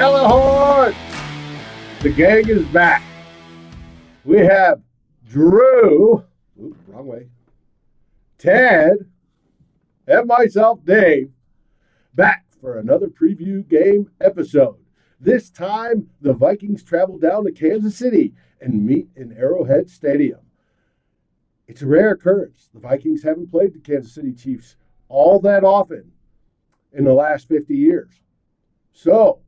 Good! The gang is back. We have Drew, oops, wrong way, Ted, and myself, Dave, back for another preview game episode. This time, the Vikings travel down to Kansas City and meet in Arrowhead Stadium. It's a rare occurrence. The Vikings haven't played the Kansas City Chiefs all that often in the last 50 years. So,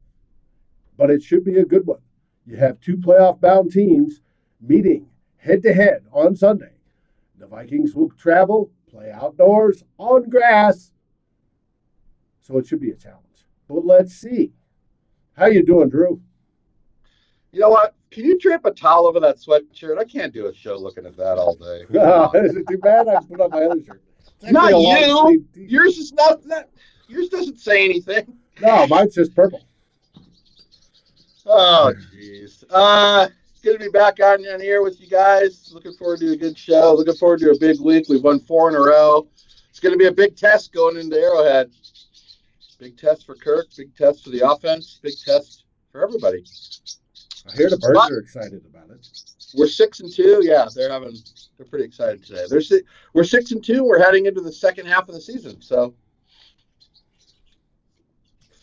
but it should be a good one. You have two playoff bound teams meeting head to head on Sunday. The Vikings will travel, play outdoors on grass. So it should be a challenge. But let's see. How you doing, Drew? You know what? Can you drape a towel over that sweatshirt? I can't do a show looking at that all day. Is it too bad I put on my other shirt? Not you. Yours is not that. Yours doesn't say anything. No, mine's just purple. Oh, jeez. Uh, it's good to be back on, on here with you guys. Looking forward to a good show. Looking forward to a big week. We've won four in a row. It's going to be a big test going into Arrowhead. Big test for Kirk. Big test for the offense. Big test for everybody. I hear the birds are excited about it. We're six and two. Yeah, they're having. They're pretty excited today. They're we're six and two. We're heading into the second half of the season. So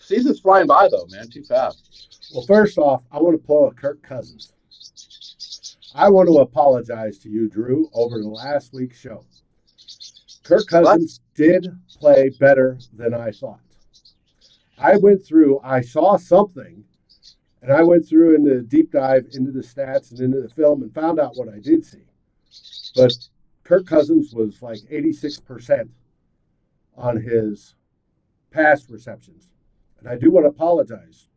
season's flying by though, man. Too fast. Well, first off, I want to pull a Kirk Cousins. I want to apologize to you, Drew, over the last week's show. Kirk Cousins did play better than I thought. I went through, I saw something, and I went through in the deep dive into the stats and into the film and found out what I did see. But Kirk Cousins was like 86% on his pass receptions. And I do want to apologize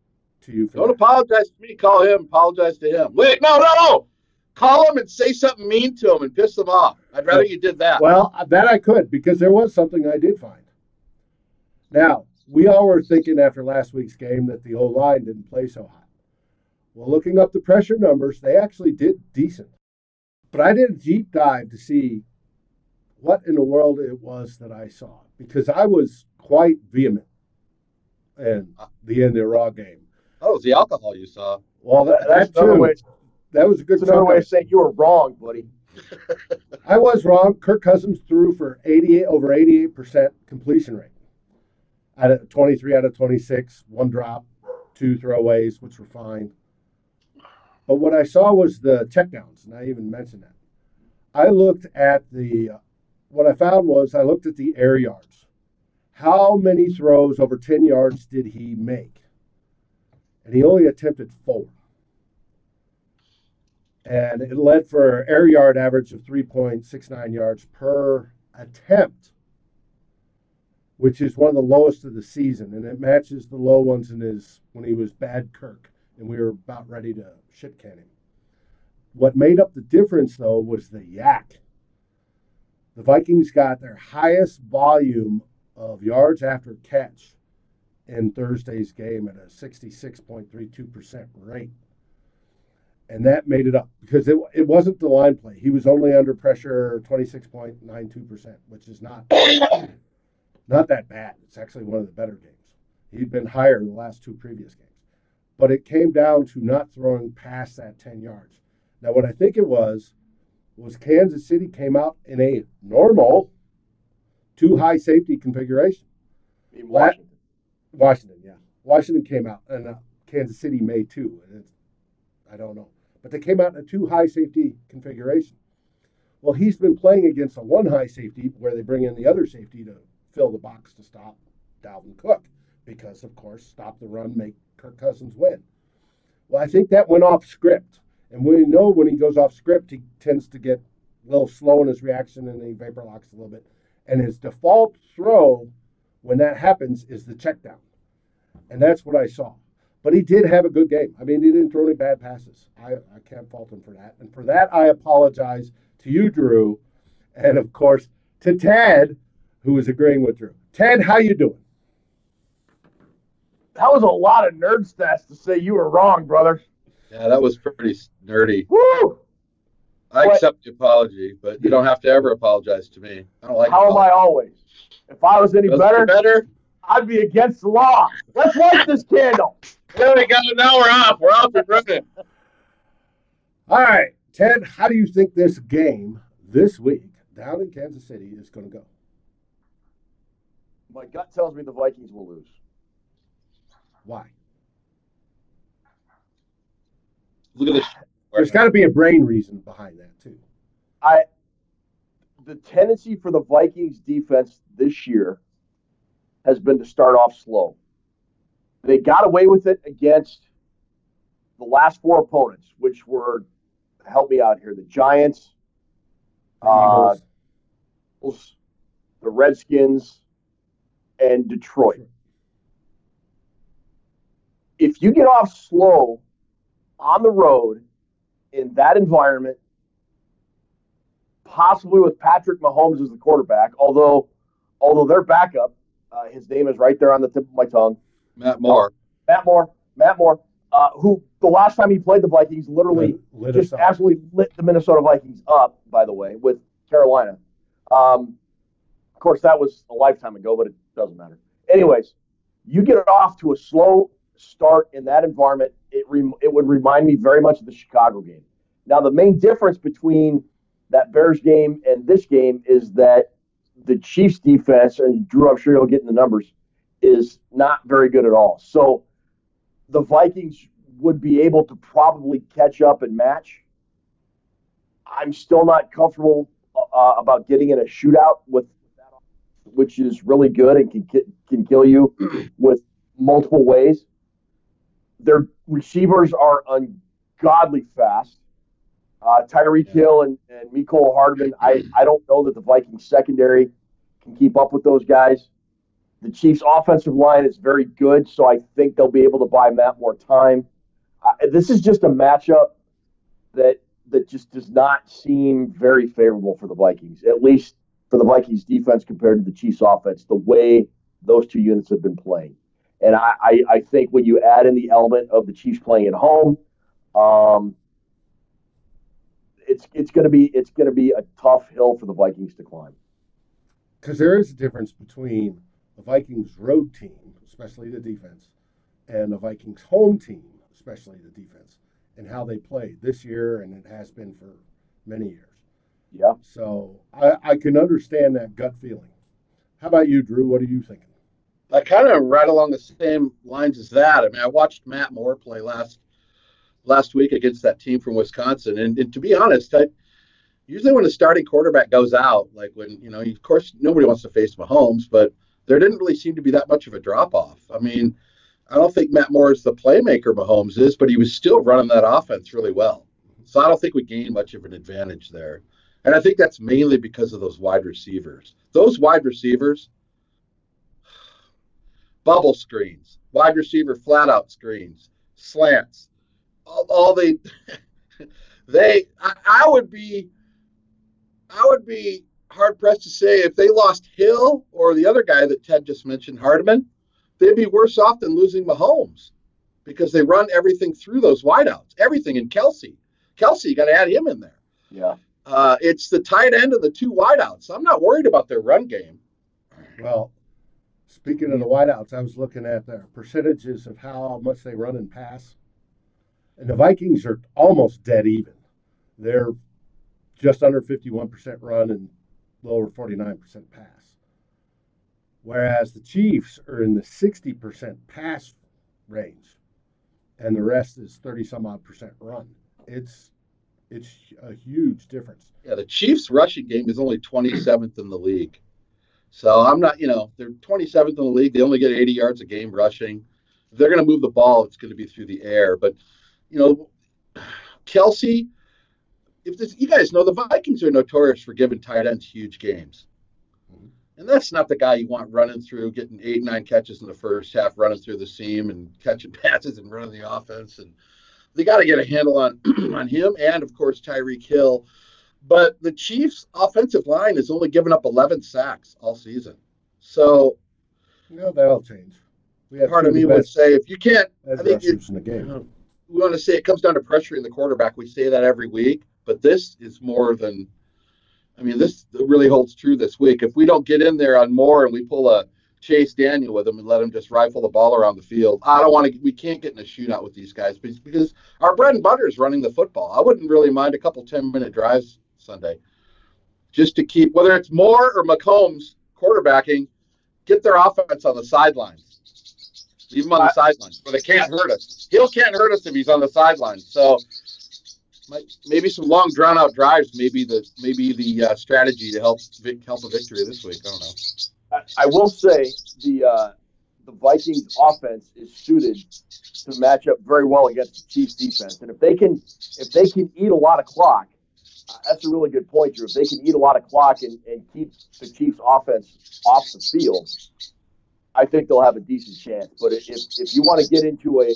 to you for Don't that. apologize to me. Call him. Apologize to him. Wait, no, no, no. Call him and say something mean to him and piss him off. I'd rather you did that. Well, uh, that I could because there was something I did find. Now, we all were thinking after last week's game that the O line didn't play so hot. Well, looking up the pressure numbers, they actually did decent. But I did a deep dive to see what in the world it was that I saw because I was quite vehement in the end of the raw game. Oh, it was the alcohol you saw. Well, that, That's that too. way. That was a good That's another way of of saying you were wrong, buddy. I was wrong. Kirk Cousins threw for 88 over 88% completion rate. Out of 23 out of 26, one drop, two throwaways, which were fine. But what I saw was the checkdowns, and I even mentioned that. I looked at the what I found was I looked at the air yards. How many throws over 10 yards did he make? And he only attempted four and it led for an air yard average of 3.69 yards per attempt, which is one of the lowest of the season, and it matches the low ones in his when he was bad Kirk, and we were about ready to shit can him. What made up the difference though was the YAC. The Vikings got their highest volume of yards after catch in Thursday's game at a 66.32% rate and that made it up because it, it wasn't the line play. He was only under pressure 26.92%, which is not not that bad. It's actually one of the better games. He'd been higher in the last two previous games. But it came down to not throwing past that 10 yards. Now, what I think it was, was Kansas City came out in a normal two high safety configuration. In Washington. Washington, yeah. Washington came out, and uh, Kansas City may too. And I don't know. But they came out in a two high safety configuration. Well, he's been playing against a one high safety where they bring in the other safety to fill the box to stop Dalvin Cook because, of course, stop the run, make Kirk Cousins win. Well, I think that went off script. And we know when he goes off script, he tends to get a little slow in his reaction and he vapor locks a little bit. And his default throw when that happens is the check down. And that's what I saw. But he did have a good game. I mean, he didn't throw any bad passes. I, I can't fault him for that. And for that, I apologize to you, Drew, and of course to Ted, who is agreeing with Drew. Ted, how you doing? That was a lot of nerd stats to say you were wrong, brother. Yeah, that was pretty nerdy. Woo! I What? accept the apology, but you don't have to ever apologize to me. I don't like. How am I always? If I was any Doesn't better, better? I'd be against the law. Let's light this candle. There we go. Now we're off. We're off and running. All right, Ted, how do you think this game this week down in Kansas City is going to go? My gut tells me the Vikings will lose. Why? Look at this. There's got to be a brain reason behind that too. I the tendency for the Vikings defense this year has been to start off slow. They got away with it against the last four opponents, which were help me out here, the Giants, uh, Eagles. the Redskins, and Detroit. If you get off slow on the road in that environment, possibly with Patrick Mahomes as the quarterback, although although their backup, uh, his name is right there on the tip of my tongue, Matt Moore. Matt Moore, Matt Moore, uh, who the last time he played the Vikings literally Lit- lit just absolutely lit the Minnesota Vikings up, by the way, with Carolina. Um, of course, that was a lifetime ago, but it doesn't matter. Anyways, you get off to a slow start in that environment, it, rem- it would remind me very much of the Chicago game. Now, the main difference between that Bears game and this game is that the Chiefs defense, and Drew, I'm sure you'll get in the numbers, is not very good at all. So the Vikings would be able to probably catch up and match. I'm still not comfortable uh, about getting in a shootout with which is really good and can can kill you with multiple ways. Their receivers are ungodly fast. Uh, Tyreek Hill and, and Mecole Hardman. I, I don't know that the Vikings secondary can keep up with those guys. The Chiefs' offensive line is very good, so I think they'll be able to buy Matt more time. Uh, this is just a matchup that that just does not seem very favorable for the Vikings, at least for the Vikings defense compared to the Chiefs offense, the way those two units have been playing. And I, I, I think when you add in the element of the Chiefs playing at home, um, it's it's gonna be it's gonna be a tough hill for the Vikings to climb. Because there is a difference between the Vikings road team, especially the defense, and the Vikings home team, especially the defense, and how they played this year, and it has been for many years. Yeah. So I, I can understand that gut feeling. How about you, Drew? What are you thinking? I kind of right along the same lines as that. I mean, I watched Matt Moore play last last week against that team from Wisconsin, and, and to be honest, I, usually when a starting quarterback goes out, like when you know, of course, nobody wants to face Mahomes, but there didn't really seem to be that much of a drop off. I mean, I don't think Matt Moore is the playmaker Mahomes is, but he was still running that offense really well. So I don't think we gained much of an advantage there. And I think that's mainly because of those wide receivers. Those wide receivers, bubble screens, wide receiver flat out screens, slants, all, all they they I, I would be I would be hard pressed to say if they lost Hill or the other guy that Ted just mentioned, Hardman, they'd be worse off than losing Mahomes because they run everything through those wideouts, everything in Kelce. Kelce, you got to add him in there. Yeah. Uh, it's the tight end of the two wideouts. I'm not worried about their run game. Well, Speaking of the wideouts, I was looking at the percentages of how much they run and pass. And the Vikings are almost dead even. They're just under 51% run and lower 49% pass. Whereas the Chiefs are in the 60% pass range and the rest is 30 some odd percent run. It's it's a huge difference. Yeah, the Chiefs rushing game is only 27th in the league. So I'm not, you know, they're 27th in the league. They only get 80 yards a game rushing. If they're going to move the ball, it's going to be through the air. But, you know, Kelce, if this, you guys know, the Vikings are notorious for giving tight ends huge games. And that's not the guy you want running through, getting eight, nine catches in the first half, running through the seam and catching passes and running the offense. And they got to get a handle on on him and, of course, Tyreek Hill. But the Chiefs' offensive line has only given up 11 sacks all season. So, no, that'll change. part of me would say if you can't, I think you, in the game. we want to say it comes down to pressuring the quarterback. We say that every week, but this is more than I mean, this really holds true this week. If we don't get in there on more and we pull a Chase Daniel with him and let him just rifle the ball around the field, I don't want to. We can't get in a shootout with these guys because our bread and butter is running the football. I wouldn't really mind a couple 10 minute drives Sunday just to keep, whether it's Moore or Mahomes quarterbacking, get their offense on the sidelines. Leave them on the sidelines where they can't hurt us. Hill can't hurt us if he's on the sidelines. So maybe some long drawn out drives maybe the maybe the uh, strategy to help help a victory this week. I don't know. I, I will say the uh, the Vikings offense is suited to match up very well against the Chiefs defense, and if they can if they can eat a lot of clock, that's a really good point, Drew. If they can eat a lot of clock and, and keep the Chiefs offense off the field, I think they'll have a decent chance. But if if you want to get into a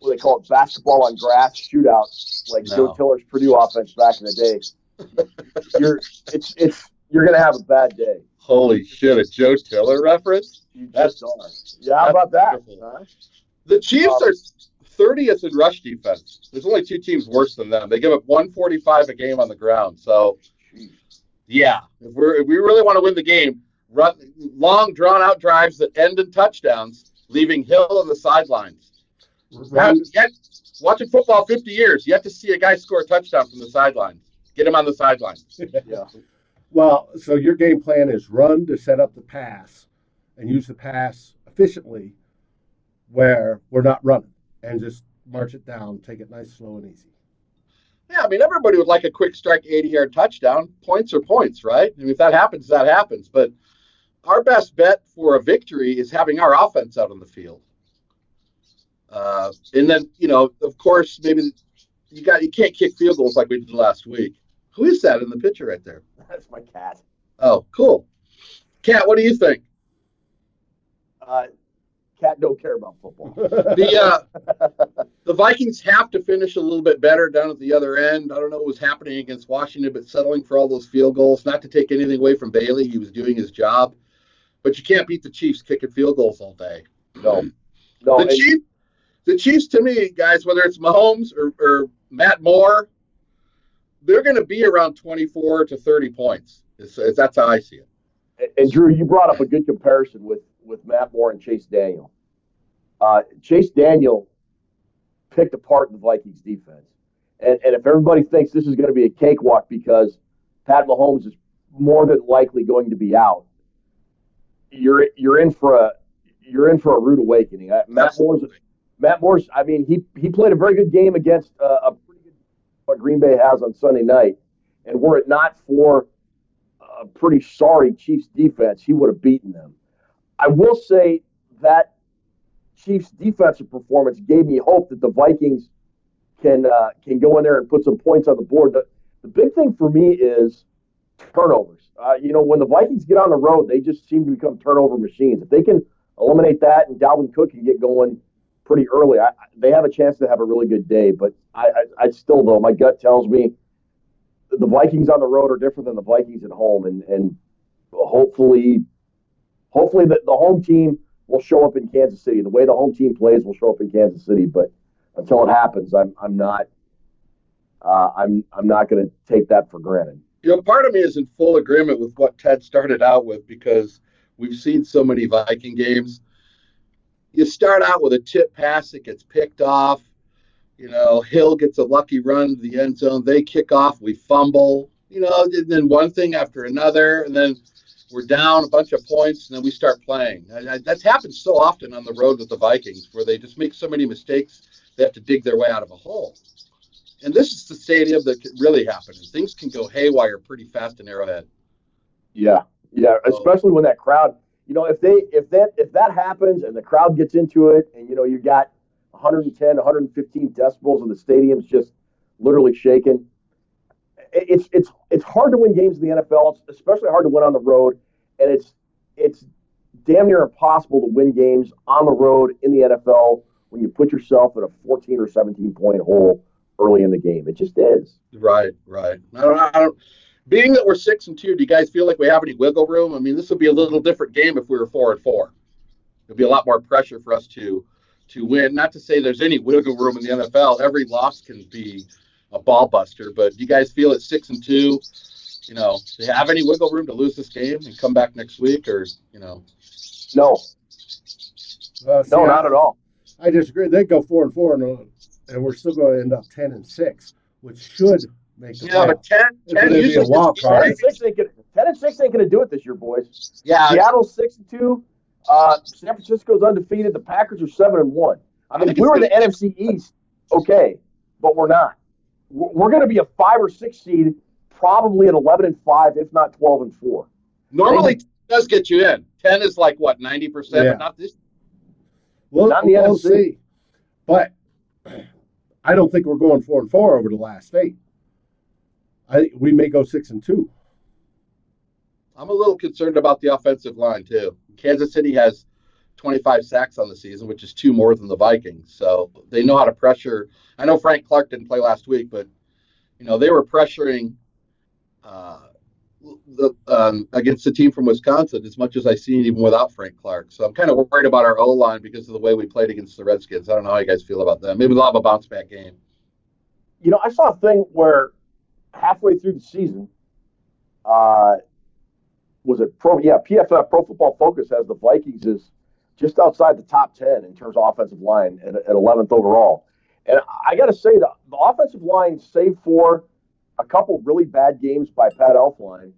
what they call it basketball on grass shootout, like no. Joe Tiller's Purdue offense back in the day. you're it's it's you're gonna have a bad day. Holy shit! A Joe Tiller reference? You that's are. Yeah, how about that? Huh? The Chiefs um, are 30th in rush defense. There's only two teams worse than them. They give up 145 a game on the ground. So, yeah, if we if we really want to win the game, run long drawn out drives that end in touchdowns, leaving Hill on the sidelines yet, watching football 50 years, you have to see a guy score a touchdown from the sidelines. Get him on the sidelines. yeah. Well, so your game plan is run to set up the pass and use the pass efficiently where we're not running and just march it down, take it nice, slow, and easy. Yeah, I mean, everybody would like a quick strike 80 yard touchdown. Points are points, right? I mean, if that happens, that happens. But our best bet for a victory is having our offense out on the field. Uh, and then, you know, of course, maybe you got you can't kick field goals like we did last week. Who is that in the picture right there? That's my cat. Oh, cool. Cat, what do you think? Uh, cat don't care about football. the uh, the Vikings have to finish a little bit better down at the other end. I don't know what was happening against Washington, but settling for all those field goals. Not to take anything away from Bailey, he was doing his job, but you can't beat the Chiefs kicking field goals all day. No, no. The Chiefs the Chiefs, to me, guys, whether it's Mahomes or, or Matt Moore, they're going to be around 24 to 30 points. It's, it's, that's how I see it. And, and, Drew, you brought up a good comparison with, with Matt Moore and Chase Daniel. Uh, Chase Daniel picked apart the Vikings defense. And, and if everybody thinks this is going to be a cakewalk because Pat Mahomes is more than likely going to be out, you're you're in for a you're in for a rude awakening. Matt Moore's Matt Morris, I mean, he he played a very good game against uh, a pretty good what Green Bay has on Sunday night, and were it not for a pretty sorry Chiefs defense, he would have beaten them. I will say that Chiefs defensive performance gave me hope that the Vikings can uh, can go in there and put some points on the board. The the big thing for me is turnovers. Uh, you know, when the Vikings get on the road, they just seem to become turnover machines. If they can eliminate that and Dalvin Cook can get going pretty early. I, they have a chance to have a really good day, but I, I, I still though my gut tells me the Vikings on the road are different than the Vikings at home, and and hopefully, hopefully the, the home team will show up in Kansas City. The way the home team plays will show up in Kansas City, but until it happens, I'm I'm not uh, I'm I'm not going to take that for granted. You know, part of me is in full agreement with what Ted started out with because We've seen so many Viking games. You start out with a tip pass that gets picked off. You know, Hill gets a lucky run to the end zone. They kick off. We fumble. You know, and then one thing after another, and then we're down a bunch of points, and then we start playing. And that's happened so often on the road with the Vikings, where they just make so many mistakes they have to dig their way out of a hole. And this is the stadium that can really happen, and things can go haywire pretty fast in Arrowhead. Yeah, yeah, especially when that crowd. You know, if they if that if that happens and the crowd gets into it, and you know you've got 110, 115 decibels, and the stadium's just literally shaking. It's it's it's hard to win games in the NFL. It's especially hard to win on the road, and it's it's damn near impossible to win games on the road in the NFL when you put yourself in a 14 or 17 point hole early in the game. It just is. Right, right. I don't, I don't. Being that we're six and two, do you guys feel like we have any wiggle room? I mean, this would be a little different game if we were four and four. It'd be a lot more pressure for us to to win. Not to say there's any wiggle room in the NFL. Every loss can be a ball buster. But do you guys feel at six and two? You know, do you have any wiggle room to lose this game and come back next week, or you know? No. Uh, see, No, I- not at all. I disagree. They go four and four, and, uh, and we're still going to end up ten and six, which should make the Yeah, but playoffs. 10, It's 10 gonna be a usually wild card. Ten and six ain't gonna ten and six ain't gonna do it this year, boys. Yeah, Seattle's six and two. Uh, San Francisco's undefeated. The Packers are seven and one. I mean, if we were in the NFC East, okay, but we're not. We're we're going to be a five or six seed, probably at eleven and five, if not twelve and four. normally 10 does get you in. Ten is like what ninety percent, Yeah. but not this. We'll, Not in the we'll NFC. see. But I don't think we're going four and four over the last eight. I think we may go six and two. I'm a little concerned about the offensive line too. Kansas City has 25 sacks on the season, which is two more than the Vikings. So they know how to pressure. I know Frank Clark didn't play last week, but you know they were pressuring uh, the um, against the team from Wisconsin as much as I seen even without Frank Clark. So I'm kind of worried about our O line because of the way we played against the Redskins. I don't know how you guys feel about that. Maybe they'll have a bounce back game. You know, I saw a thing where halfway through the season, uh, was it pro? Yeah, PFF Pro Football Focus has the Vikings is just outside the top ten in terms of offensive line at, at 11th overall. And I got to say the, the offensive line, save for a couple really bad games by Pat Elflein,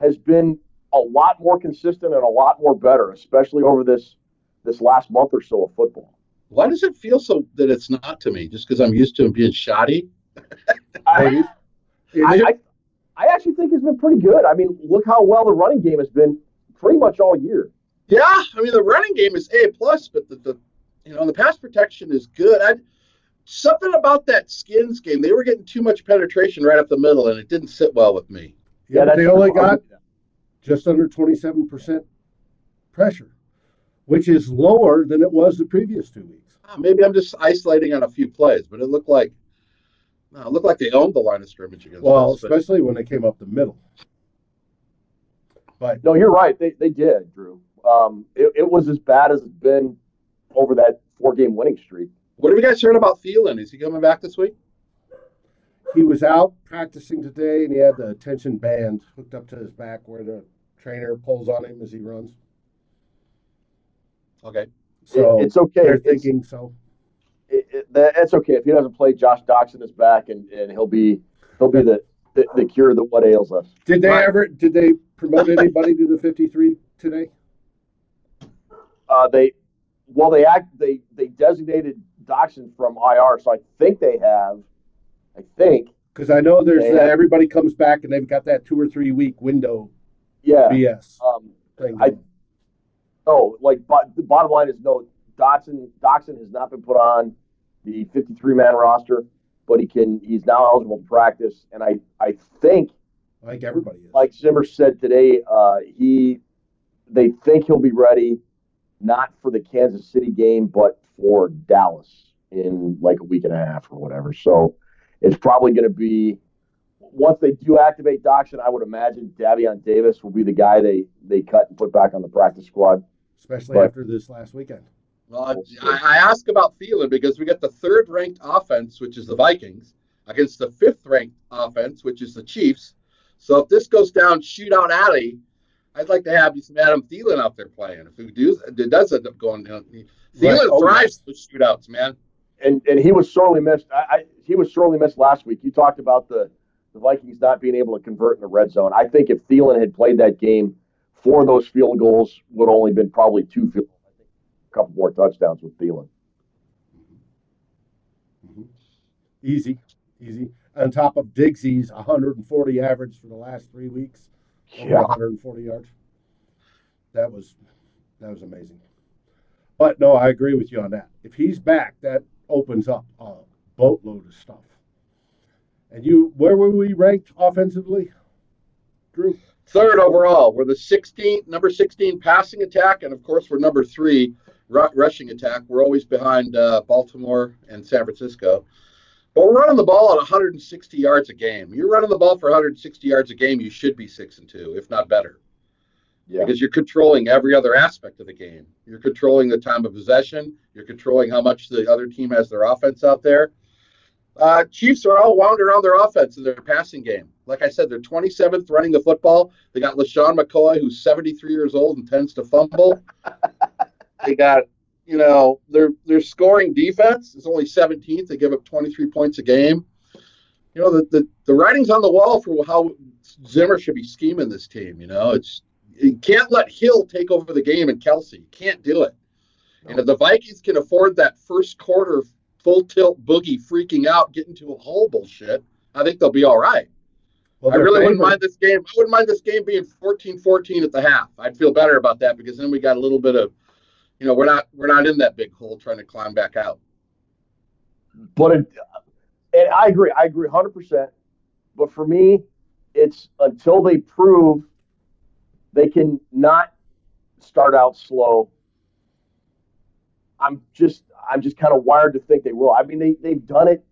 has been a lot more consistent and a lot more better, especially over this this last month or so of football. Why does it feel so that it's not to me? Just because I'm used to him being shoddy? Maybe. I, I, I actually think it's been pretty good. I mean, look how well the running game has been pretty much all year. Yeah, I mean the running game is A plus, but the, the you know the pass protection is good. I something about that skins game, they were getting too much penetration right up the middle, and it didn't sit well with me. yeah, but that's they only problem. got just under 27% pressure, which is lower than it was the previous two weeks. Ah, Maybe I'm just isolating on a few plays, but it looked like no, it looked like they owned the line of scrimmage against Well, us. But especially when they came up the middle. But No, you're right. They, they did, Drew. Um, it, it was as bad as it's been over that four game winning streak. what have you guys heard about Thielen? Is he coming back this week? he was out practicing today and he had the tension band hooked up to his back where the trainer pulls on him as he runs. Okay. So It- it's okay. they're It's- thinking so. It, it, that's okay if he doesn't play. Josh Doctson is back, and, and he'll be he'll be the, the, the cure that what ails us. Did they Right. ever did they promote anybody to the 53 today? Uh, they well they act they they designated Doctson from IR, so I think they have. I think Because I know there's uh, everybody comes back and they've got that two or three week window yeah. BS Um, thing. I- No, like, but the bottom line is no. Dotson Doctson has not been put on the 53 man roster, but he can. He's now eligible to practice, and I I think, I think everybody is. like Zimmer said today, uh, he they think he'll be ready, not for the Kansas City game, but for Dallas in like a week and a half or whatever. So it's probably going to be. Once they do activate Doctson, I would imagine Davion Davis will be the guy they, they cut and put back on the practice squad. especially but- after this last weekend. Well, I, I ask about Thielen because we got the third ranked offense, which is the Vikings, against the fifth ranked offense, which is the Chiefs. So if this goes down shootout alley, I'd like to have you some Adam Thielen out there playing. If he does, it does end up going down. Thielen Right. Oh, thrives with shootouts, man. and and he was sorely missed. I, I he was sorely missed last week. You talked about the the Vikings not being able to convert in the red zone. I think if Thielen had played that game, four of those field goals would only been probably two field. I think a couple more touchdowns with Thielen. Mm-hmm. Easy, easy. On top of Diggsy's 140 average for the last three weeks, over Yeah. 140 yards. That was that was amazing. But no, I agree with you on that. If he's back, that opens up a boatload of stuff. And you, where were we ranked offensively, Drew? Third overall, we're the 16th, number 16 passing attack, and of course we're number three ru- rushing attack. We're always behind uh, Baltimore and San Francisco. But we're running the ball at 160 yards a game. You're running the ball for 160 yards a game. You should be six and two, if not better. Yeah. because you're controlling every other aspect of the game. You're controlling the time of possession. You're controlling how much the other team has their offense out there. Uh, Chiefs are all wound around their offense and their passing game. Like I said, they're 27th running the football. They got LeSean McCoy, who's 73 years old and tends to fumble. they got, you know, their their scoring defense is only 17th. They give up 23 points a game. You know, the, the, the writing's on the wall for how Zimmer should be scheming this team. You know, it's you can't let Hill take over the game and Kelce. You can't do it. And if the Vikings can afford that first quarter full tilt boogie freaking out, getting to a hole bullshit, I think they'll be all right. Well, I really wouldn't mind this game. I wouldn't mind this game being 14-14 at the half. I'd feel better about that because then we got a little bit of, you know, we're not we're not in that big hole trying to climb back out. But it, and I agree, I agree 100%. But for me, it's until they prove they can not start out slow. I'm just, I'm just kind of wired to think they will. I mean, they they've done it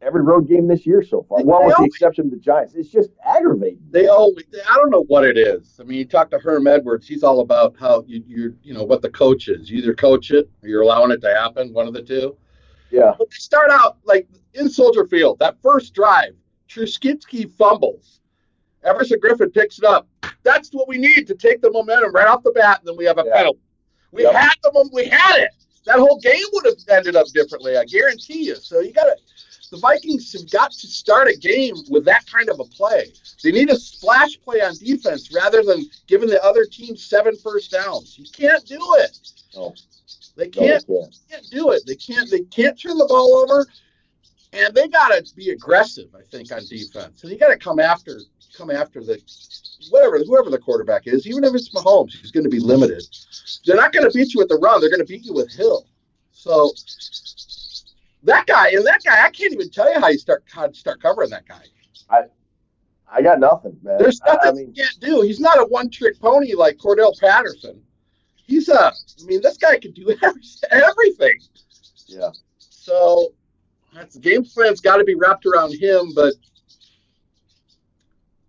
every road game this year so far. They- Well, they with the exception of the Giants, it's just aggravating. They always I don't know what it is. I mean, you talk to Herm Edwards, he's all about how you you you know what the coach is. You either coach it or you're allowing it to happen, one of the two. Yeah, But they start out like in Soldier Field, that first drive, Trubisky fumbles. Everson Griffen picks it up. That's what we need to take the momentum right off the bat, and then we have a Yeah. penalty. We Yep. had the we had it. That whole game would have ended up differently, I guarantee you. So you gotta the Vikings have got to start a game with that kind of a play. They need a splash play on defense rather than giving the other team seven first downs. You can't do it. No. They can't they can't. can't do it. They can't. They can't turn the ball over, and they got to be aggressive. I think on defense, and you got to come after come after the whatever whoever the quarterback is. Even if it's Mahomes, he's going to be limited. They're not going to beat you with the run. They're going to beat you with Hill. So that guy and that guy, I can't even tell you how you start how to start covering that guy. I I got nothing, man. There's I- nothing I mean, he can't do. He's not a one trick pony like Cordarrelle Patterson. He's a. I mean, this guy can do everything. yeah. So that's the game plan's got to be wrapped around him. But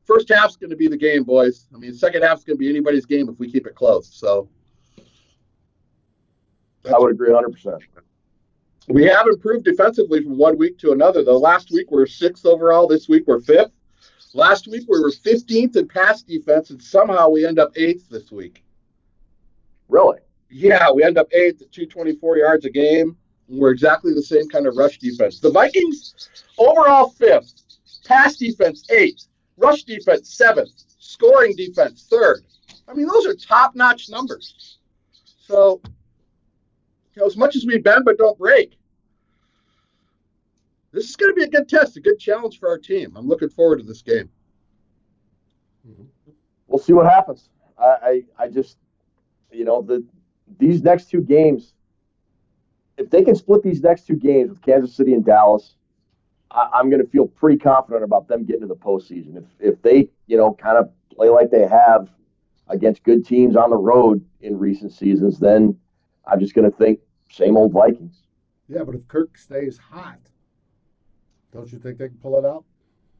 first half's going to be the game, boys. I mean, second half's going to be anybody's game if we keep it close. So I would agree 100%. We have improved defensively from one week to another. Though last week we were sixth overall. This week we're fifth. Last week we were 15th in pass defense, and somehow we end up eighth this week. Really? Yeah, we end up eighth at 224 yards a game. We're exactly the same kind of rush defense. The Vikings overall fifth, pass defense eighth, rush defense seventh, scoring defense third. I mean, those are top-notch numbers. So, you know, as much as we bend but don't break, this is going to be a good test, a good challenge for our team. I'm looking forward to this game. We'll see what happens. I, I, I just, you know, the these next two games, if they can split these next two games with Kansas City and Dallas, I, I'm going to feel pretty confident about them getting to the postseason. If if they, you know, kind of play like they have against good teams on the road in recent seasons, then I'm just going to think same old Vikings. Yeah, but if Kirk stays hot, don't you think they can pull it out?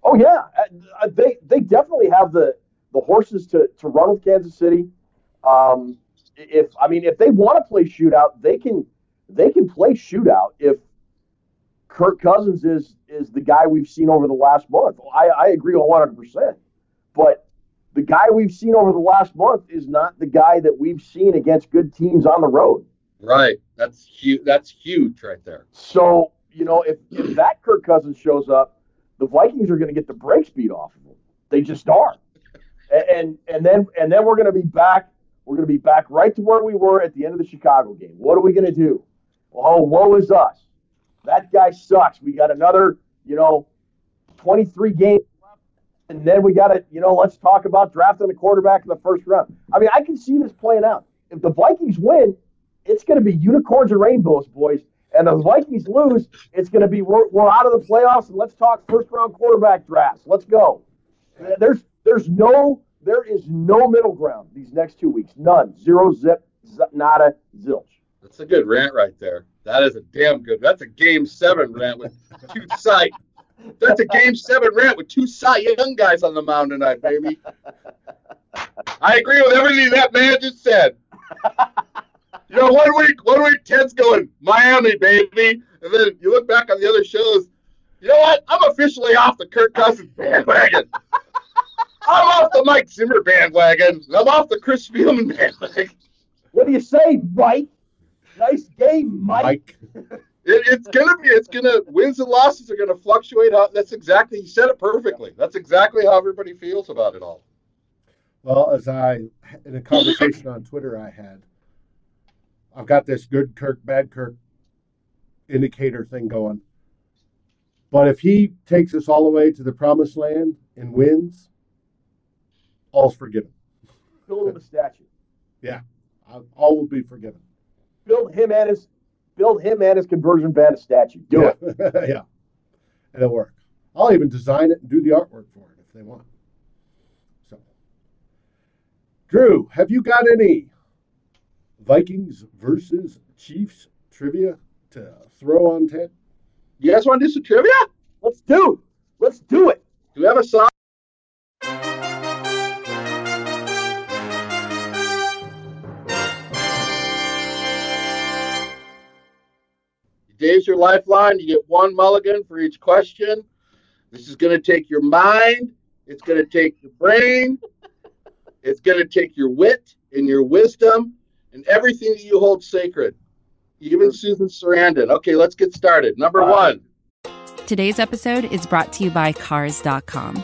Oh yeah, Uh, uh, they they definitely have the the horses to to run with Kansas City. Um, if I mean, if they want to play shootout, they can they can play shootout. If Kirk Cousins is is the guy we've seen over the last month, I, I agree one hundred percent. But the guy we've seen over the last month is not the guy that we've seen against good teams on the road. Right. That's huge. That's huge right there. So, you know, if, if that Kirk Cousins shows up, the Vikings are going to get the brakes beat off of them. They just are. And and, and then and then we're going to be back. We're going to be back right to where we were at the end of the Chicago game. What are we going to do? Oh, woe is us. That guy sucks. We got another, you know, 23 games left, and then we got to, you know, let's talk about drafting a quarterback in the first round. I mean, I can see this playing out. If the Vikings win, it's going to be unicorns and rainbows, boys. And the Vikings lose, it's going to be we're, we're out of the playoffs, and let's talk first round quarterback drafts. Let's go. There's there's no there is no middle ground these next two weeks. None. Zero zip, z- nada, zilch. That's a good rant right there. That is a damn good. That's a game seven rant with two sight. That's a game seven rant with two sight young guys on the mound tonight, baby. I agree with everything that man just said. You know, one week, one week, Ted's going Miami, baby, and then you look back on the other shows. You know what? I'm officially off the Kirk Cousins bandwagon. I'm off the Mike Zimmer bandwagon. I'm off the Chris Spielman bandwagon. What do you say, Mike? Nice game, Mike. Mike. It, it's gonna be. It's gonna wins and losses are gonna fluctuate. How, that's exactly. You said it perfectly. That's exactly how everybody feels about it all. Well, as I in a conversation on Twitter I had, I've got this good Kirk, bad Kirk indicator thing going. But if he takes us all the way to the promised land and wins, all's forgiven. Build him a statue. Yeah, all will be forgiven. Build him and his build him and his conversion band a statue. Do it. it. yeah. And it'll work. I'll even design it and do the artwork for it if they want. So, Drew, have you got any Vikings versus Chiefs trivia to throw on Ted? You guys want to do some trivia? Let's do. Let's do it. Do we have a song? Dave's your lifeline. You get one mulligan for each question. This is going to take your mind. It's going to take your brain. It's going to take your wit and your wisdom and everything that you hold sacred. Even Susan Sarandon. Okay, let's get started. Number one. Today's episode is brought to you by Cars.com.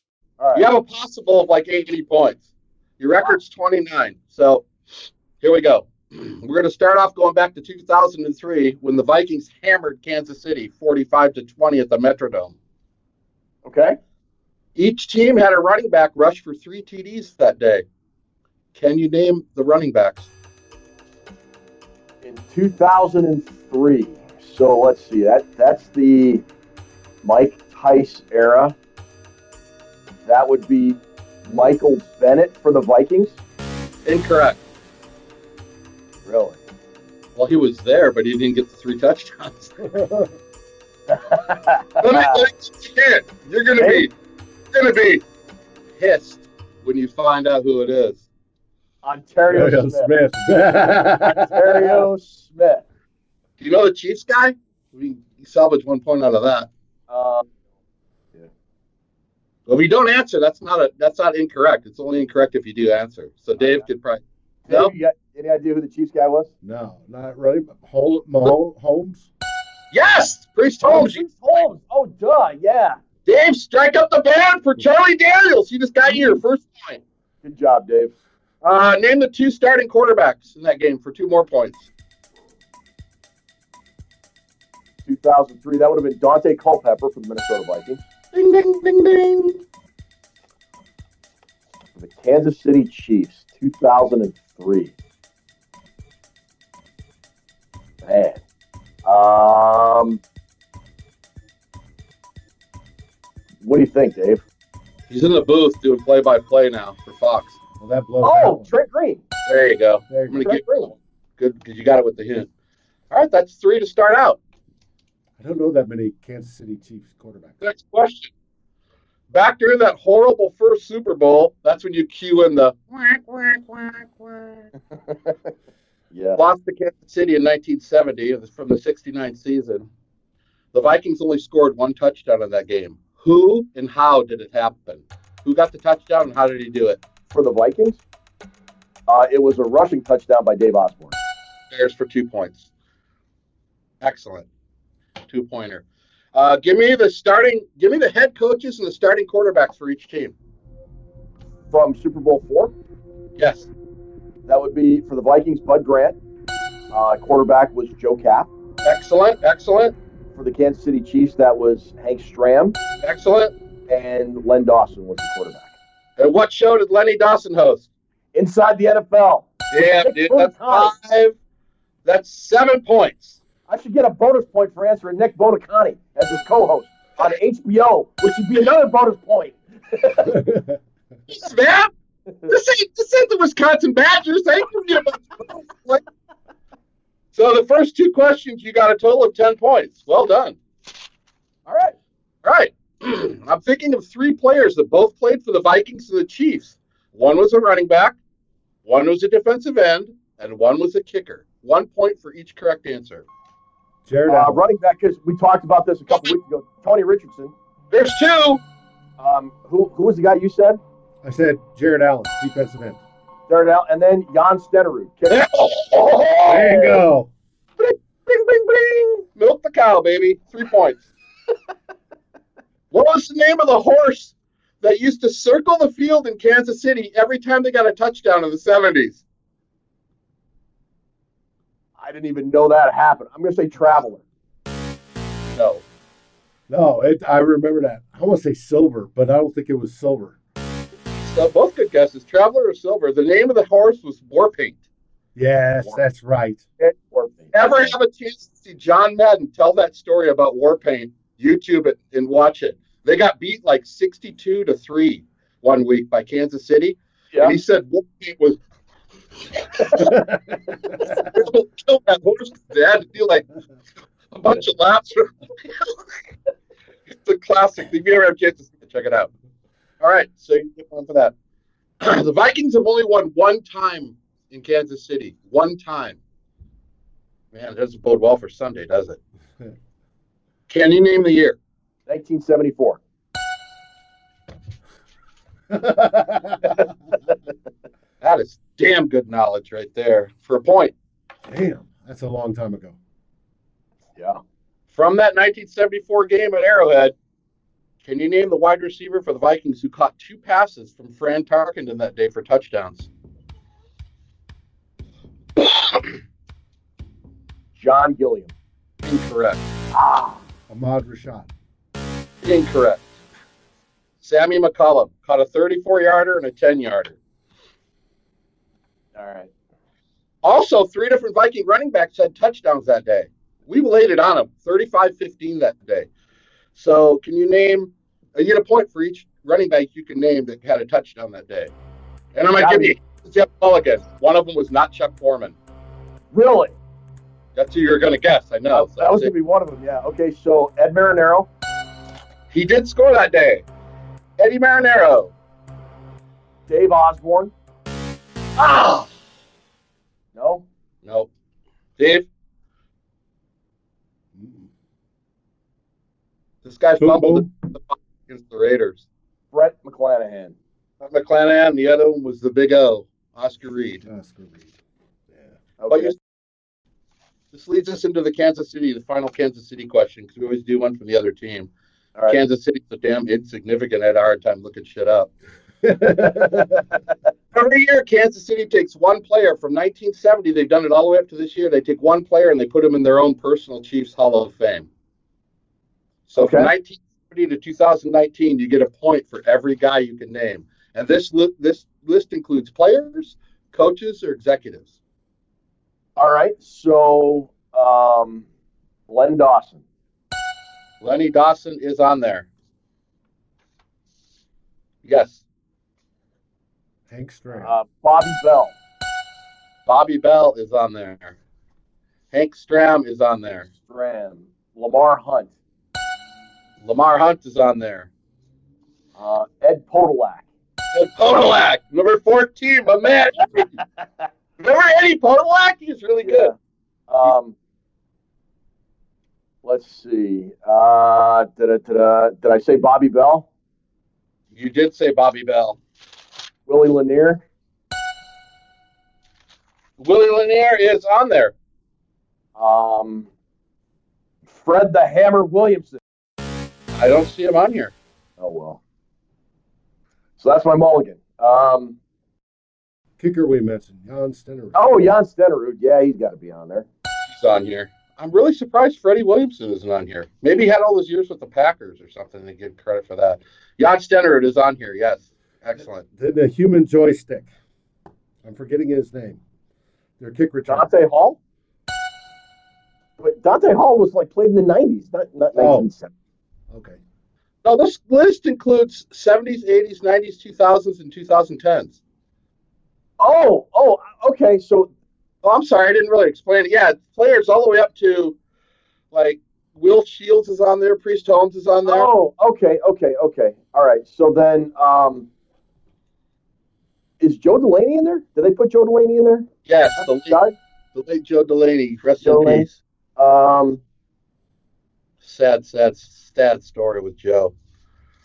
Right. You have a possible of like 80 points. Your record's 29. So here we go. We're going to start off going back to 2003 when the Vikings hammered Kansas City 45 to 20 at the Metrodome. Okay. Each team had a running back rush for three TDs that day. Can you name the running backs? In 2003. So let's see. That that's the Mike Tice era. That would be Michael Bennett for the Vikings. Incorrect. Really? Well, he was there, but he didn't get the three touchdowns. let me, let me again. You're gonna be, you're gonna be pissed when you find out who it is. Onterrio Onterrio Smith. Smith. Onterrio Smith. Do you know the Chiefs guy? We salvaged one point out of that. Uh, Well, if you don't answer, that's not a that's not incorrect. It's only incorrect if you do answer. So Dave could probably. Dave, No. you got any idea who the Chiefs guy was? no, not really. Hol- Mahomes. Holmes. Yes, Priest Holmes. Priest Holmes. Oh, duh. Yeah. Dave, strike up the band for Charlie Daniels. You just got your first point. Good job, Dave. Uh, name the two starting quarterbacks in that game for two more points. 2003. That would have been Daunte Culpepper for the Minnesota Vikings. Ding ding ding ding. The Kansas City Chiefs, 2003. Man. Um, what do you think, Dave? He's in the booth doing play-by-play now for Fox. Well, that blows. that Oh, one. Trent Green. There you go. There I'm you gonna go. get good because you got it with the hint. All right, that's three to start out. I don't know that many Kansas City Chiefs quarterbacks. Next question. Back during that horrible first Super Bowl, that's when you cue in the Yeah. lost to Kansas City in 1970 it was from the 69 season. The Vikings only scored one touchdown in that game. Who and how did it happen? Who got the touchdown and how did he do it? For the Vikings, uh, it was a rushing touchdown by Dave Osborne. Bears for two points. Excellent. Two pointer. Uh, give me the starting. Give me the head coaches and the starting quarterbacks for each team. From Super Bowl four, Yes. that would be for the Vikings, Bud Grant. Uh, quarterback was Joe Kapp. Excellent. Excellent. For the Kansas City Chiefs, that was Hank Stram. Excellent. And Len Dawson was the quarterback. And what show did Lenny Dawson host? Inside the NFL. Yeah, dude. That's five. That's seven points. I should get a bonus point for answering Nick Buoniconti as his co-host on HBO, which would be another bonus point. Yes, man. This ain't this ain't the Wisconsin Badgers. They can get a bunch of points. So the first two questions, you got a total of ten points. Well done. All right. All right. I'm thinking of three players that both played for the Vikings and the Chiefs. One was a running back, one was a defensive end, and one was a kicker. One point for each correct answer. Jared Uh, Allen. running back, because we talked about this a couple weeks ago. Tony Richardson. There's two. Um, who who was the guy you said? I said Jared Allen, defensive end. Started out, and then Jan Stenerud. kicker. There There you go. Bing, bing, bing. Milk the cow, baby. Three points. what was the name of the horse that used to circle the field in Kansas City every time they got a touchdown in the 70s? I didn't even know that happened. I'm going to say Traveler. No. No, it, I remember that. I want to say silver, but I don't think it was silver. So both good guesses. Traveler or Silver. The name of the horse was Warpaint. Yes, that's right. Warpaint. Ever have a chance to see John Madden tell that story about Warpaint? YouTube it and watch it. They got beat like 62 to 3 one week by Kansas City. Yeah. And he said Warpaint was killed that horse. They had to do like a bunch of laps. it's a classic. If you ever have a chance to see it, check it out. All right, so you get one for that. the Vikings have only won one time in Kansas City. One time. Man, it doesn't bode well for Sunday, does it? Can you name the year? 1974. That is damn good knowledge right there for a point. Damn, that's a long time ago. Yeah. From that 1974 game at Arrowhead, can you name the wide receiver for the Vikings who caught two passes from Fran Tarkenton that day for touchdowns? John Gilliam. Incorrect. Ahmad Rashad. Incorrect. Sammy McCullum caught a 34 yarder and a 10 yarder. All right. Also, three different Viking running backs had touchdowns that day. We laid it on them 35 15 that day. So, can you name, you get a point for each running back you can name that had a touchdown that day. And I'm going to give you Jeff Mulligan. One of them was not Chuck Foreman. Really? That's who you're going to guess. I know. that, that was going to be one of them. Yeah. Okay. So Ed Marinaro. He did score that day. Eddie Marinaro. Dave Osborne. Ah! No. Nope. Dave, this guy Boom, fumbled the ball against the Raiders. Brent McClanahan. Not McClanahan, the other one was the big O, Oscar Reed. Oscar Reed. Yeah. Okay. you- this leads us into the Kansas City, the final Kansas City question, because we always do one from the other team. All right. Kansas City's so damn insignificant. I had a hard time looking shit up. Every year, Kansas City takes one player from 1970. They've done it all the way up to this year. They take one player and they put him in their own personal Chiefs Hall of Fame. So from Okay. 1970 to 2019, you get a point for every guy you can name. And this li- this list includes players, coaches, or executives. All right. So, um, Len Dawson. Lenny Dawson is on there. Yes. Hank Stram. Uh, Bobby Bell. Bobby Bell is on there. Hank Stram is on there. Stram. Lamar Hunt. Lamar Hunt is on there. Uh, Ed Podolak. Ed Podolak, number 14, my man. Remember Eddie Podolak? He's really good. Um, let's see. Uh, did, I, did, I, did I say Bobby Bell? You did say Bobby Bell. Willie Lanier? Willie Lanier is on there. Um, Fred the Hammer Williamson. I don't see him on here. Oh, well. So that's my mulligan. Um, Kicker we mentioned, Jan Stenner. oh, Jan Stenerud. Yeah, he's got to be on there. He's on here. I'm really surprised Freddie Williamson isn't on here. Maybe he had all those years with the Packers or something to give credit for that. Jan Stenerud is on here. Yes. Excellent. Then the human joystick. I'm forgetting his name. Their kick return. Dante Hall? But Dante Hall was like played in the 90s, not, not Oh. 1970s. Okay. No, this list includes 70s, 80s, 90s, 2000s, and 2010s. Oh, oh, okay. So, Oh, I'm sorry, I didn't really explain it. Yeah, players all the way up to like Will Shields is on there, Priest Holmes is on there. oh, okay, okay, okay. All right. So then, um, is Joe Delaney in there? Did they put Joe Delaney in there? yes, the late, the late Joe Delaney. Rest Joe in Delaney. peace. Um, Sad, sad, sad story with Joe.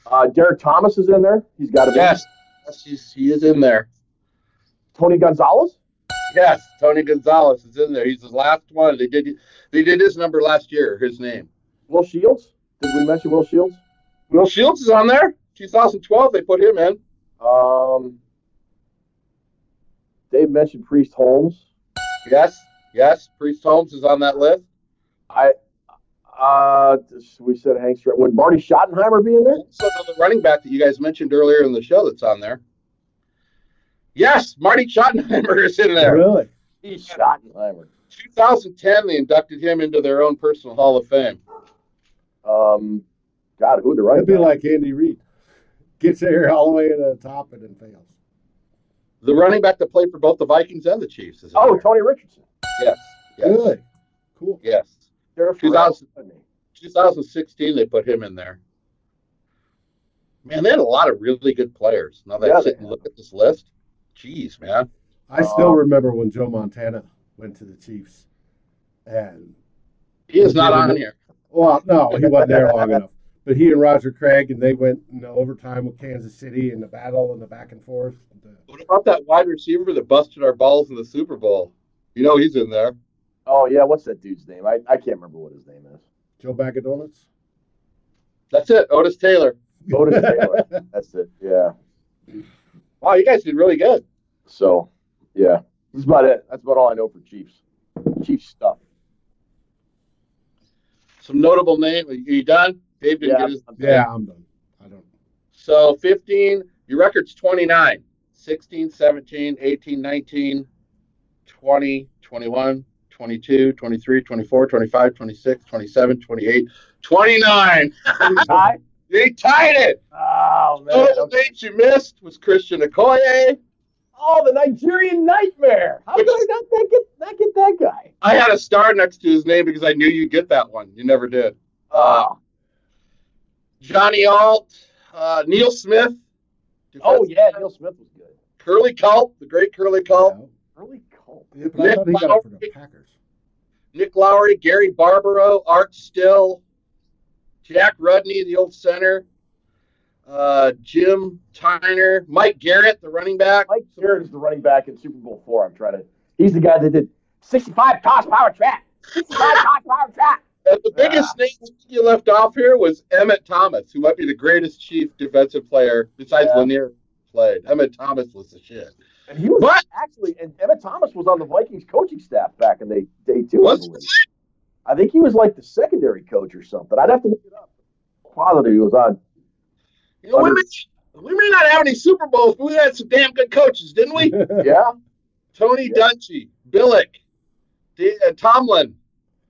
uh, Derrick Thomas is in there. He's got to be. Yes, yes, he's, he is in there. Tony Gonzalez. Yes, Tony Gonzalez is in there. He's the last one. They did they did his number last year. His name. Will Shields. Did we mention Will Shields? Will Shields is on there. 2012, they put him in. Um, Dave mentioned Priest Holmes. Yes, yes. Priest Holmes is on that list. I, uh, we said Hank Stram. Would Marty Schottenheimer be in there? Also, the running back that you guys mentioned earlier in the show that's on there. Yes, Marty Schottenheimer is in there. Really? He's Schottenheimer. 2010, they inducted him into their own personal Hall of Fame. Um, God, who the right? It'd be like Andy Reid. Gets there all the way to the top and then fails. The running back that played for both the Vikings and the Chiefs is Oh, there. Tony Richardson. yes, yes, Really? Cool. yes. There for 2000. 2016, they put him in there. Man, they had a lot of really good players. Now that Yeah, I sit and look at this list, geez, man. I still Uh, remember when Joe Montana went to the Chiefs. And, He is not on here. well, no, he wasn't there long enough. But he and Roger Craig, and they went in the overtime with Kansas City in the battle and the back and forth. The- What about that wide receiver that busted our balls in the Super Bowl? You know he's in there. Oh yeah, what's that dude's name? I, I can't remember what his name is. Joe Bag of Donuts? That's it. Otis Taylor. Otis Taylor. That's it. Yeah. Wow, you guys did really good. So, yeah, that's about it. That's about all I know for Chiefs. Chiefs stuff. Some notable name. Are you done? Dave didn't Yeah. get his. Yeah, I'm done. I don't. know. So 15, your record's 29. 16, 17, 18, 19, 20, 21, 22, 23, 24, 25, 26, 27, 28, 29. They tied it. Oh man. Notable Okay. names you missed was Christian Okoye. Oh, the Nigerian Nightmare. How did I not that get not get that guy? I had a star next to his name because I knew you'd get that one. You never did. Uh, Oh, Johnny Alt, uh, Neil Smith. oh yeah, Neil Smith was good. Curly Culp, the great Curly Culp, Early Culp. Yeah, but I thought he got it for the Packers. Nick Lowery, Gary Barbaro, Art Still, Jack Rudnay, the old center, uh, Jim Tyrer, Mike Garrett, the running back. Mike Garrett is the running back in Super Bowl four. I'm trying to. He's the guy that did 65 toss power trap. 65 toss power trap. And the biggest name you left off here was Emmitt Thomas, who might be the greatest chief defensive player besides Yeah. Lanier played. Emmitt Thomas was the shit. And he was But- actually, and Emmitt Thomas was on the Vikings coaching staff back in the day too. I believe. I think he was like the secondary coach or something. I'd have to look it up. Quality he was on. You know, we may, we may not have any Super Bowls, but we had some damn good coaches, didn't we? Yeah. Tony Yeah. Dungy, Billick, D- uh, Tomlin,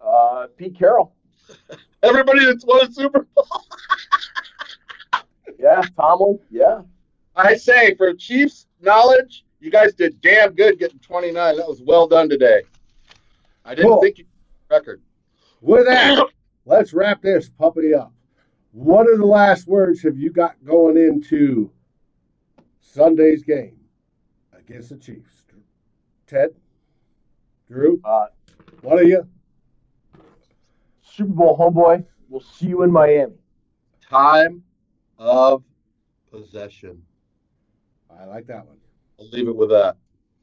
Uh, Pete Carroll. everybody that's won a Super Bowl. Yeah. Tomlin. Yeah. I say, for Chiefs knowledge, you guys did damn good getting 29. That was well done today. I didn't Cool. think you record. With that, let's wrap this puppy up. What are the last words have you got going into Sunday's game against the Chiefs? Ted, Drew, Uh, one of you. Super Bowl homeboy. We'll see you in Miami. Time of possession. I like that one. I'll leave it with that.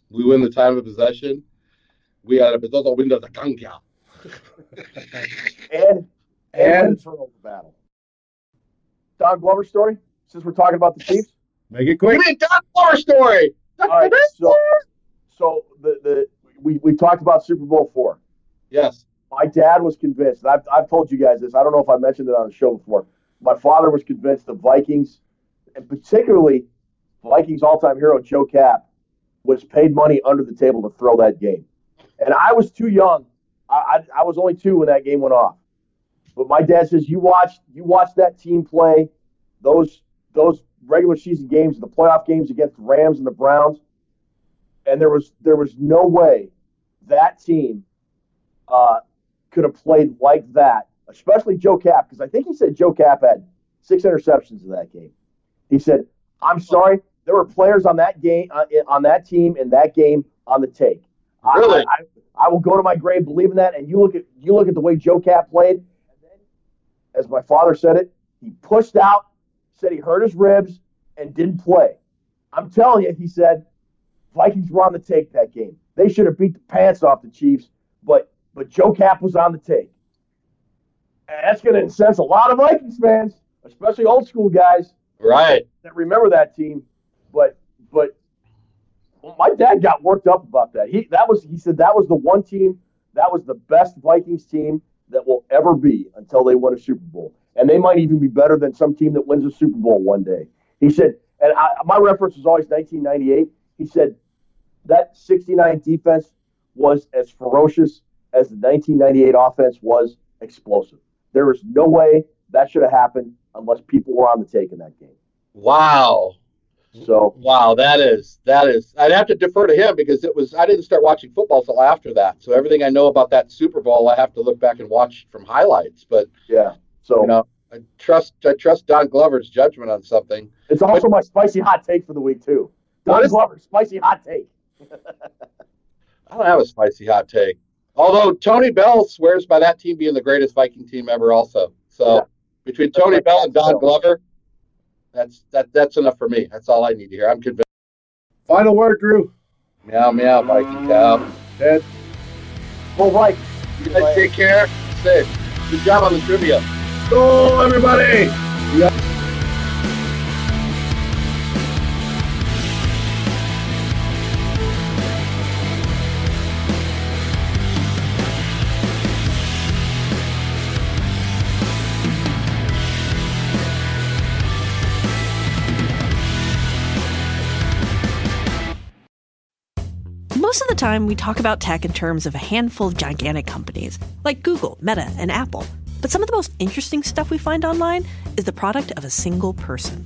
We win the time of possession. We are the todo window the ganga. And and, And- win the turnover battle. Don Glover story. Since we're talking about the Chiefs. Make it quick. Give me a Don Glover story. All right. So, so the the we we talked about Super Bowl four. Yes. My dad was convinced, I've, I've told you guys this, I don't know if I mentioned it on the show before. My father was convinced the Vikings, and particularly Vikings all time hero Joe Kapp, was paid money under the table to throw that game. And I was too young. I, I, I was only two when that game went off. But my dad says you watched you watched that team play those those regular season games, the playoff games against the Rams and the Browns, and there was there was no way that team uh, could have played like that, especially Joe Kapp, because I think he said Joe Kapp had six interceptions in that game. He said, "I'm sorry, there were players on that game uh, on that team in that game on the take." Really? I, I, I will go to my grave believing that. And you look at you look at the way Joe Kapp played, and then, as my father said it, he pushed out, said he hurt his ribs, and didn't play. I'm telling you, he said, Vikings were on the take that game. They should have beat the pants off the Chiefs, but but Joe Kapp was on the take. And that's going to incense a lot of Vikings fans, especially old school guys Right. that remember that team. But but my dad got worked up about that. He that was he said that was the one team that was the best Vikings team that will ever be until they win a Super Bowl, and they might even be better than some team that wins a Super Bowl one day. He said, and I, my reference was always 1998. He said that 69 defense was as ferocious as the 1998 offense was explosive. There was no way that should have happened unless people were on the take in that game. Wow. So Wow, that is that is. I'd have to defer to him because it was. I didn't start watching football till after that. So everything I know about that Super Bowl, I have to look back and watch from highlights. But yeah, so you know, I trust I trust Don Glover's judgment on something. it's also my spicy hot take for the week too. Don Glover, spicy hot take. I don't have a spicy hot take. Although Tony Bell swears by that team being the greatest Viking team ever, also. So Yeah. between Tony Bell and Don. Glover, that's that that's enough for me. That's all I need to hear. I'm convinced. Final word, Drew. Meow meow, Viking cow. Ted, Go right. You guys take care. Safe. Good job on the trivia. go everybody. Time, we talk about tech in terms of a handful of gigantic companies like Google, Meta, and Apple. But some of the most interesting stuff we find online is the product of a single person.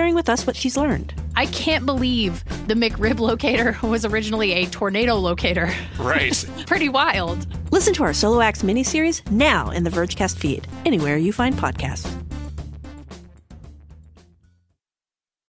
sharing with us what she's learned. I can't believe the McRib locator was originally a tornado locator. Right. Pretty wild. Listen to our Solo Acts miniseries now in the Vergecast feed, anywhere you find podcasts.